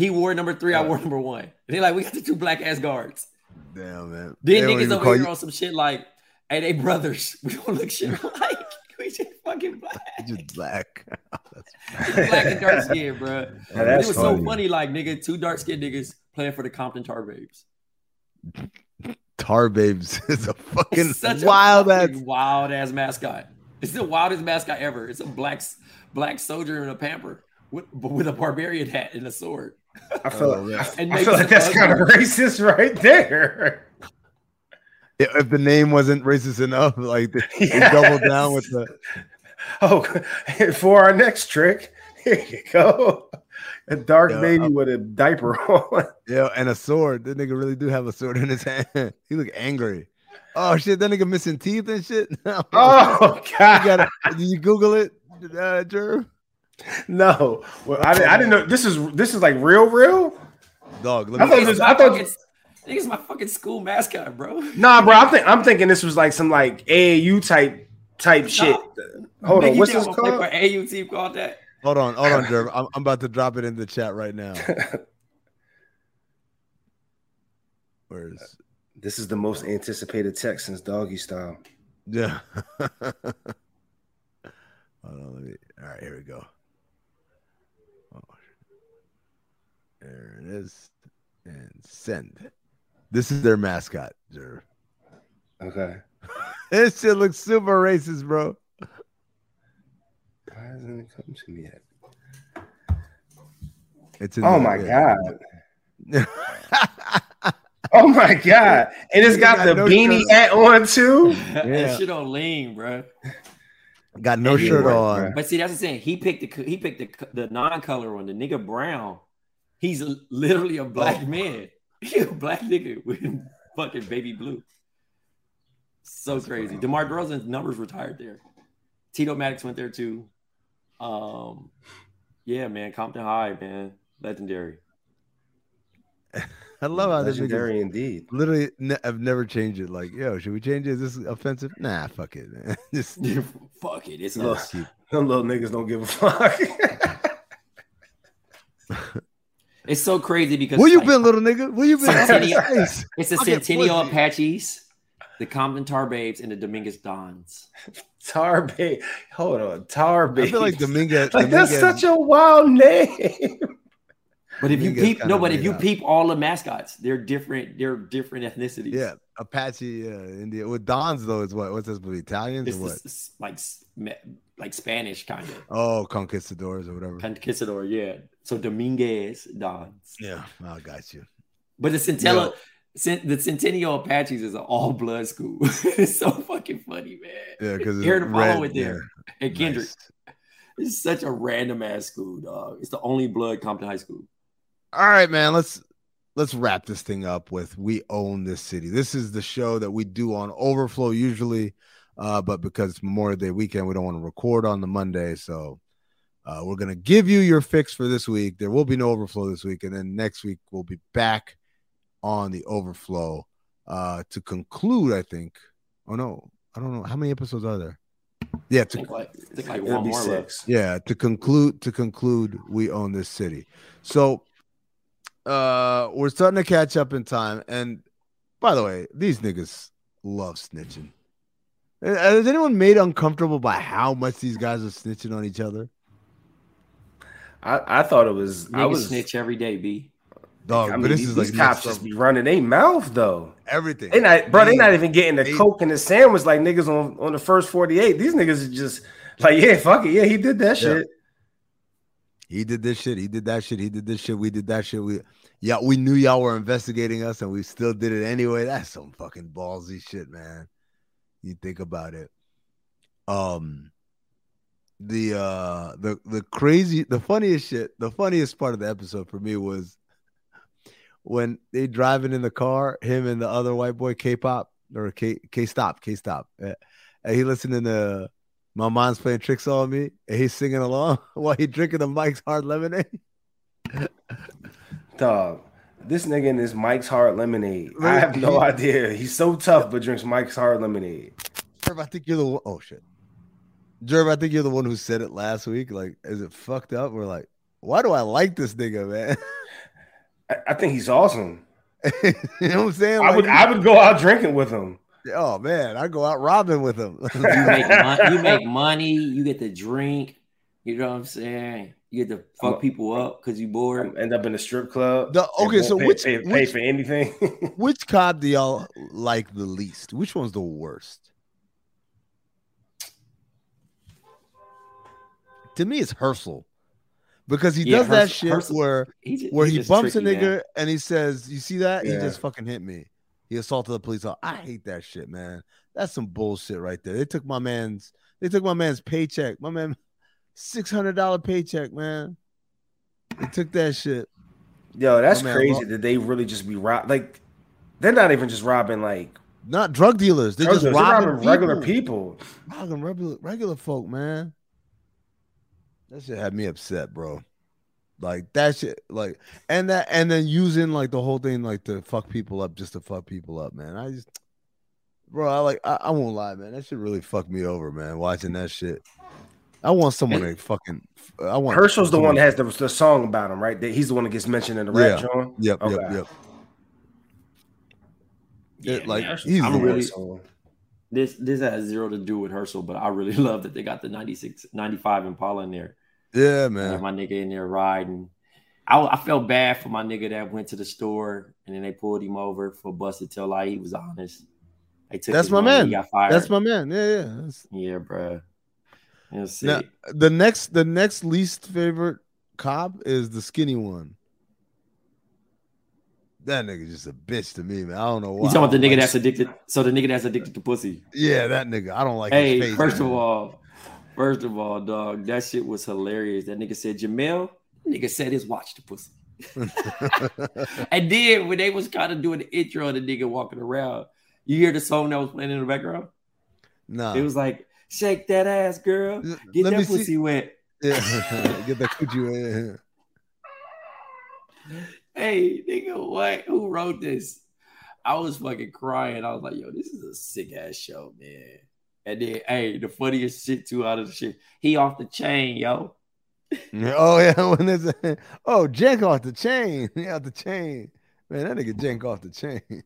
He wore number three. I uh, wore number one. And they like, we got the two black ass guards. Damn man. Then they niggas over here you... on some shit like, hey, they brothers. We don't look shit like. We just fucking black. Just black. black and dark skin, bro. Yeah, it was funny. so funny, like nigga, two dark skinned niggas playing for the Compton Tar Babes. Tar Babes is a fucking wild ass wild ass mascot. It's the wildest mascot ever. It's a black black soldier in a pamper with, with a barbarian hat and a sword. I feel, oh, like, I, I feel like that's kind of racist right there. If the name wasn't racist enough, like they, yeah, double down with the. Oh, for our next trick, here you go. A dark yeah, baby with a diaper on. Yeah, and a sword. That nigga really do have a sword in his hand. He look angry. Oh shit, that nigga missing teeth and shit. oh god, you gotta, did you Google it, uh, Jerv? No, well, I, I didn't know this is this is like real, real. Dog, I thought, this, I thought it's, it's my fucking school mascot, bro. Nah, bro, I'm think I'm thinking this was like some like AAU type type shit. Hold on, what's this called? AAU team called that. Hold on, hold on, Jerv. I'm, I'm about to drop it in the chat right now. Where's this is the most anticipated text since doggy style. Yeah. hold on, let me. All right, here we go. There. And send. This is their mascot, Jerv. Okay. this shit looks super racist, bro. Why hasn't it come to me yet? It's oh my god. oh my god. And it's got, got the no beanie shirt. hat on too. Yeah. shit on lean, bro. Got no shirt on. But see, that's the thing. He picked the he picked the the non-color one, the nigga brown He's literally a black oh. man. a black nigga with fucking baby blue. So That's crazy. Funny. DeMar DeRozan's numbers retired there. Tito Maddox went there too. Um, yeah, man, Compton High, man, legendary. I love how legendary this indeed. Literally, ne- I've never changed it. Like, yo, should we change it? Is this offensive? Nah, fuck it. Just fuck it. It's not. Them little niggas don't give a fuck. It's so crazy because where you like, been, little nigga? Where you been? it's the Centennial Apaches, the Compton Tar Babes, and the Dominguez Dons. Tar Babe. Hold on, Tar Babe. I feel like Dominguez. like Dominguez. that's such a wild name. But if you peep, no, but if you peep all the mascots, they're different. They're different ethnicities. Yeah, Apache, yeah, India. With Dons though, is what? What's this? Italians it's or what? like like Spanish kind of. Oh, conquistadors or whatever. Conquistador, yeah. So Dominguez Dons. Yeah, I got you. But the Centella, the Centennial Apaches is an all blood school. it's so fucking funny, man. Yeah, because here to follow it there. Yeah. And Kendrick. Nice. It's such a random ass school, dog. It's the only blood Compton High School. All right, man. Let's let's wrap this thing up with "We Own This City." This is the show that we do on Overflow usually, uh, but because it's Memorial Day weekend, we don't want to record on the Monday, so uh, we're gonna give you your fix for this week. There will be no Overflow this week, and then next week we'll be back on the Overflow uh, to conclude. I think. Oh no, I don't know how many episodes are there. Yeah, to, like, like one more six. Yeah, to conclude, to conclude, we own this city. So uh we're starting to catch up in time. And by the way, these niggas love snitching. Is anyone made uncomfortable by how much these guys are snitching on each other? I, I thought it was niggas I was snitch every day, B. Dog, I mean, but this is these like cops just be running their mouth though. Everything. They not, bro. they're not even getting the they, coke and the sandwich like niggas on, on the first forty eight. These niggas are just like, yeah, fuck it, yeah, he did that shit. He did this shit. He did that shit. He did this shit. We did that shit. We yeah, we knew y'all were investigating us, and we still did it anyway. That's some fucking ballsy shit, man. You think about it. Um, the uh, the the crazy, the funniest shit, the funniest part of the episode for me was when they driving in the car, him and the other white boy, K-pop or K K stop, K stop, and he listening to my mom's playing tricks on me, and he's singing along while he drinking the Mike's Hard Lemonade. Dog, this nigga in this Mike's Hard Lemonade. I have no idea. He's so tough, but drinks Mike's Hard Lemonade. Jerv, I think you're the one. Oh shit, Jerv, I think you're the one who said it last week. Like, is it fucked up? We're like, why do I like this nigga, man? I, I think he's awesome. you know what I'm saying? I would, I would go out drinking with him. Oh man, I go out robbing with him. you make money, you make money, you get to drink. You know what I'm saying? You get to fuck people up because you bored. End up in a strip club. The, okay, so pay, which pay, pay for anything? which cop do y'all like the least? Which one's the worst? To me, it's Herschel because he yeah, does that shit where just, where he bumps a nigga man. and he says, "You see that? Yeah. He just fucking hit me." He assaulted the police. Oh, I hate that shit, man. That's some bullshit right there. They took my man's. They took my man's paycheck. My man, six hundred dollar paycheck, man. They took that shit. Yo, that's crazy that they really just be rob like they're not even just robbing like not drug dealers. They're just robbing, they're robbing regular people. Robbing regular regular folk, man. That shit had me upset, bro. Like that shit, like and that and then using like the whole thing like to fuck people up just to fuck people up, man. I just bro, I like I, I won't lie, man. That shit really fucked me over, man, watching that shit. I want someone to fucking I want Herschel's the one that has the, the song about him, right? That He's the one that gets mentioned in the rap yeah. joint. Yep, okay. yep, yep. Yeah, it, like he's I'm really this this has zero to do with Herschel, but I really love that they got the 96 95 Impala in there. Yeah, man. my nigga in there riding. I, I felt bad for my nigga that went to the store and then they pulled him over for busted till like he was honest. They took That's my man. That's my man. Yeah, yeah. That's... Yeah, bro. Now, the next the next least favorite cop is the skinny one. That nigga just a bitch to me, man. I don't know why. You talking about the nigga like... that's addicted? So the nigga that's addicted to pussy. Yeah, that nigga. I don't like. Hey, first man. of all, First of all, dog, that shit was hilarious. That nigga said, Jamel, nigga said his watch to pussy. and then when they was kind of doing the intro of the nigga walking around, you hear the song that was playing in the background? No. It was like, shake that ass, girl. Get Let that pussy see. wet. Yeah. Get that coochie wet. hey, nigga, what? Who wrote this? I was fucking crying. I was like, yo, this is a sick ass show, man. And then, hey, the funniest shit too out of the shit. He off the chain, yo. Oh yeah, when there's a, oh jank off the chain, he off the chain, man. That nigga jank off the chain.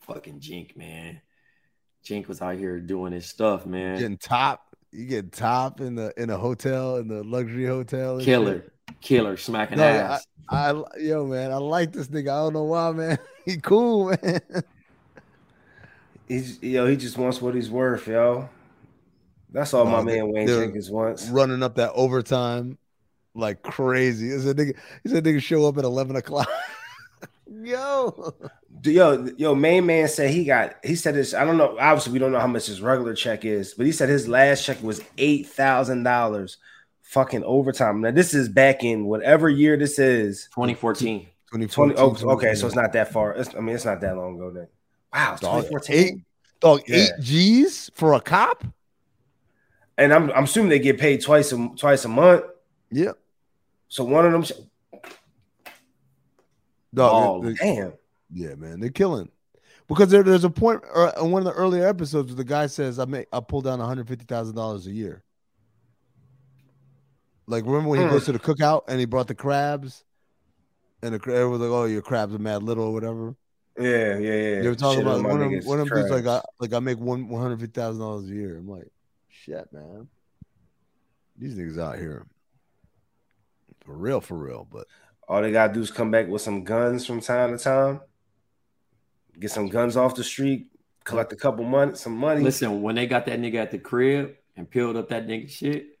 Fucking Jink, man. Jink was out here doing his stuff, man. Getting top, you get top in the in a hotel in the luxury hotel. Killer, shit. killer, smacking no, ass. I, I, yo man, I like this nigga. I don't know why, man. He cool, man. He's yo, he just wants what he's worth, yo. That's all my man Wayne Jenkins wants. Running up that overtime like crazy. Is a nigga, he said nigga show up at 11 o'clock. yo. Yo, yo, main man said he got he said this. I don't know. Obviously, we don't know how much his regular check is, but he said his last check was eight thousand dollars fucking overtime. Now, this is back in whatever year this is. 2014. 2014 oh, okay, so it's not that far. It's, I mean, it's not that long ago then. Wow, dog, eight, dog, yeah. eight G's for a cop. And I'm I'm assuming they get paid twice a twice a month. Yeah. So one of them. Dog, oh, damn. Yeah, man, they're killing. Because there, there's a point uh, in one of the earlier episodes where the guy says, "I make I pull down one hundred fifty thousand dollars a year." Like remember when he goes hmm. to the cookout and he brought the crabs, and the crab was like, "Oh, your crabs are mad little or whatever." Yeah, yeah, yeah. You were talking Shit about one of, one of them like I like I make one one hundred fifty thousand dollars a year. I'm like, shit, man. These niggas out here for real, for real. But all they gotta do is come back with some guns from time to time, get some guns off the street, collect a couple money, some money. Listen, when they got that nigga at the crib and peeled up that nigga shit,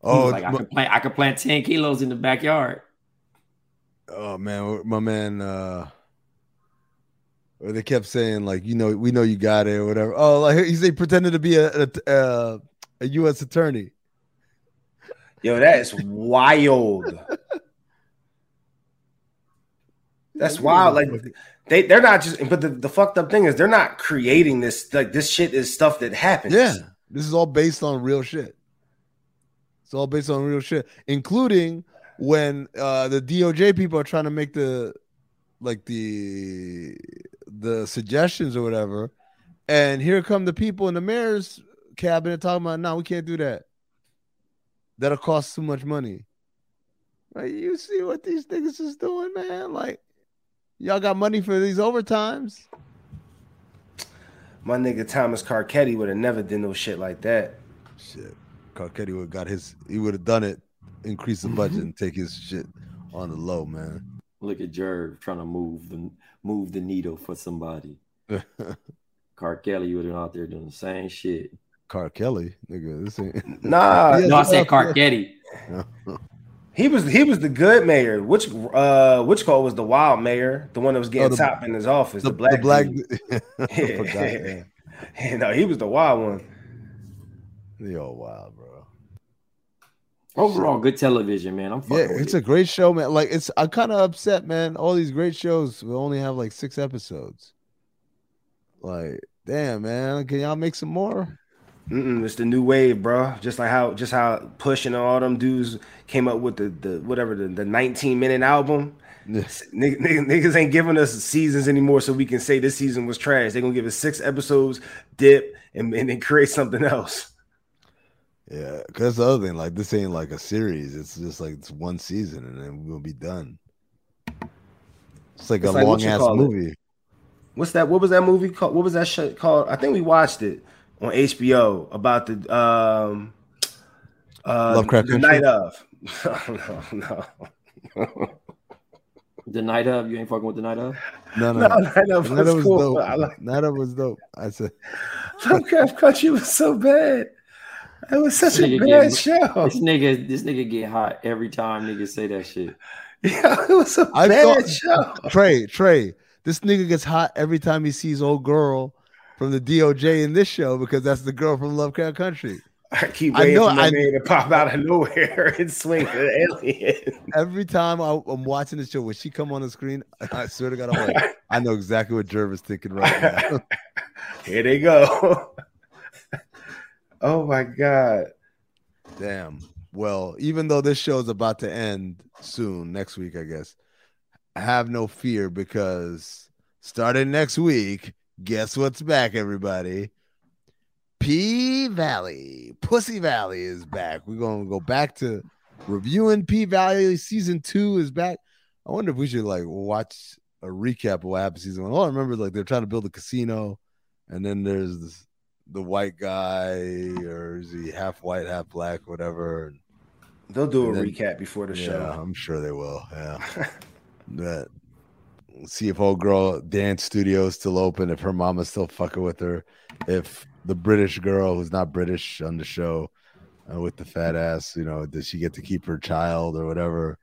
oh, like I can plant, I can plant ten kilos in the backyard. Oh man, my man. uh or they kept saying like, you know, we know you got it or whatever. Oh, like he said, pretended to be a, a, a U.S. attorney. Yo, that is wild. That's wild. Like they they're not just but the, the fucked up thing is they're not creating this like this shit is stuff that happens. Yeah. This is all based on real shit. It's all based on real shit, including when uh the DOJ people are trying to make the like the the suggestions or whatever, and here come the people in the mayor's cabinet talking about, no, we can't do that. That'll cost too much money. Like, you see what these niggas is doing, man? Like, y'all got money for these overtimes. My nigga Thomas Carcetti would have never did no shit like that. Shit. Carcetti would have got his he would have done it, increase the budget and take his shit on the low, man. Look at Jerv trying to move the move the needle for somebody. Car Kelly would have out there doing the same shit. Car Kelly, nigga, this ain't nah. no, I said Carcetti. He was he was the good mayor. Which uh which call was the wild mayor, the one that was getting oh, the, top in his office, the, the black the black. yeah. yeah. no, he was the wild one. They all wild, bro. Overall, good television, man. I'm yeah, it's it. a great show, man. Like it's, I'm kind of upset, man. All these great shows we only have like six episodes. Like, damn, man, can y'all make some more? Mm-mm, it's the new wave, bro. Just like how, just how Push and all them dudes came up with the the whatever the, the 19 minute album. niggas, niggas ain't giving us seasons anymore, so we can say this season was trash. They're gonna give us six episodes, dip, and, and then create something else. Yeah, because the other thing, like this ain't like a series. It's just like it's one season, and then we'll be done. It's like it's a like long ass movie. It? What's that? What was that movie called? What was that shit called? I think we watched it on HBO about the um uh Lovecraft the Country? night of. no, no. The night of you ain't fucking with the night of. No, no, no night of was, was cool. dope. Like... Night of was dope. I said Lovecraft Country was so bad. It was such a bad get, show. This nigga, this nigga get hot every time niggas say that shit. Yeah, it was a I bad thought, show. Trey, Trey, this nigga gets hot every time he sees old girl from the DOJ in this show because that's the girl from Lovecraft Country. I keep waiting I know, for my I, man to pop out of nowhere and swing the alien. Every time I, am watching the show, when she come on the screen, I swear to God, I'm like, I know exactly what Jervis thinking right now. Here they go. Oh my God. Damn. Well, even though this show is about to end soon, next week, I guess, have no fear because starting next week, guess what's back, everybody? P Valley, Pussy Valley is back. We're gonna go back to reviewing P Valley. Season two is back. I wonder if we should like watch a recap of what happened season one. All I remember like they're trying to build a casino, and then there's this, the white guy, or is he half white, half black, whatever. They'll do a then, recap before the yeah, show. I'm sure they will. Yeah. that see if old girl dance studio is still open, if her mama's still fucking with her, if the British girl who's not British on the show uh, with the fat ass, you know, does she get to keep her child or whatever?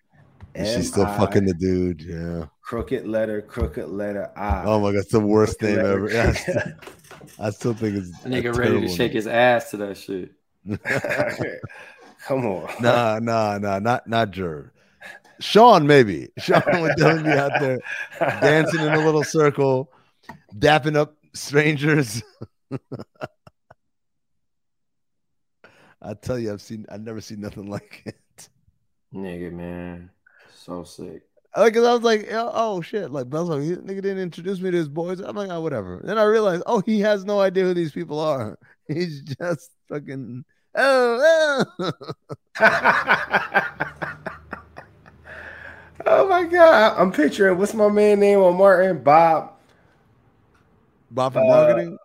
Is she still fucking the dude? Yeah. Crooked letter, crooked letter I. Oh my god, it's the worst crooked name ever. I, still, I still think it's a nigga ready to shake his ass to that shit. Come on. Nah, nah, nah, not not Jerv. Sean, maybe. Sean would definitely be out there dancing in a little circle, dapping up strangers. I tell you, I've seen, I've never seen nothing like it. Nigga, man, so sick. Like, cause I was like, oh, shit, like Bell's like, nigga didn't introduce me to his boys. I'm like, oh, whatever. Then I realized, oh, he has no idea who these people are. He's just fucking, oh, oh. oh my god, I'm picturing what's my man name on Martin Bob. Bob from uh, marketing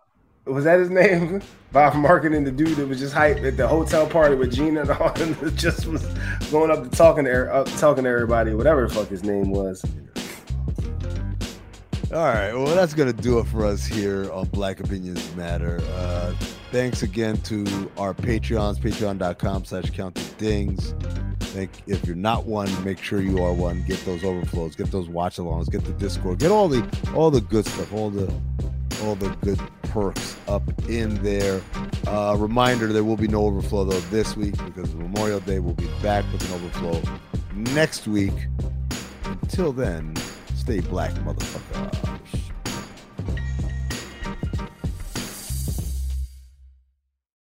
was that his name? Bob Marketing, the dude that was just hyped at the hotel party with Gina and all, and just was going up to talking to up talking to everybody, whatever the fuck his name was. All right, well, that's gonna do it for us here on Black Opinions Matter. Uh, thanks again to our Patreons, patreon.com slash counted dings. Think if you're not one, make sure you are one. Get those overflows, get those watch alongs, get the Discord, get all the all the good stuff, all the all the good perks up in there. Uh, reminder there will be no overflow though this week because Memorial Day We'll be back with an overflow next week. Until then, stay black, motherfuckers.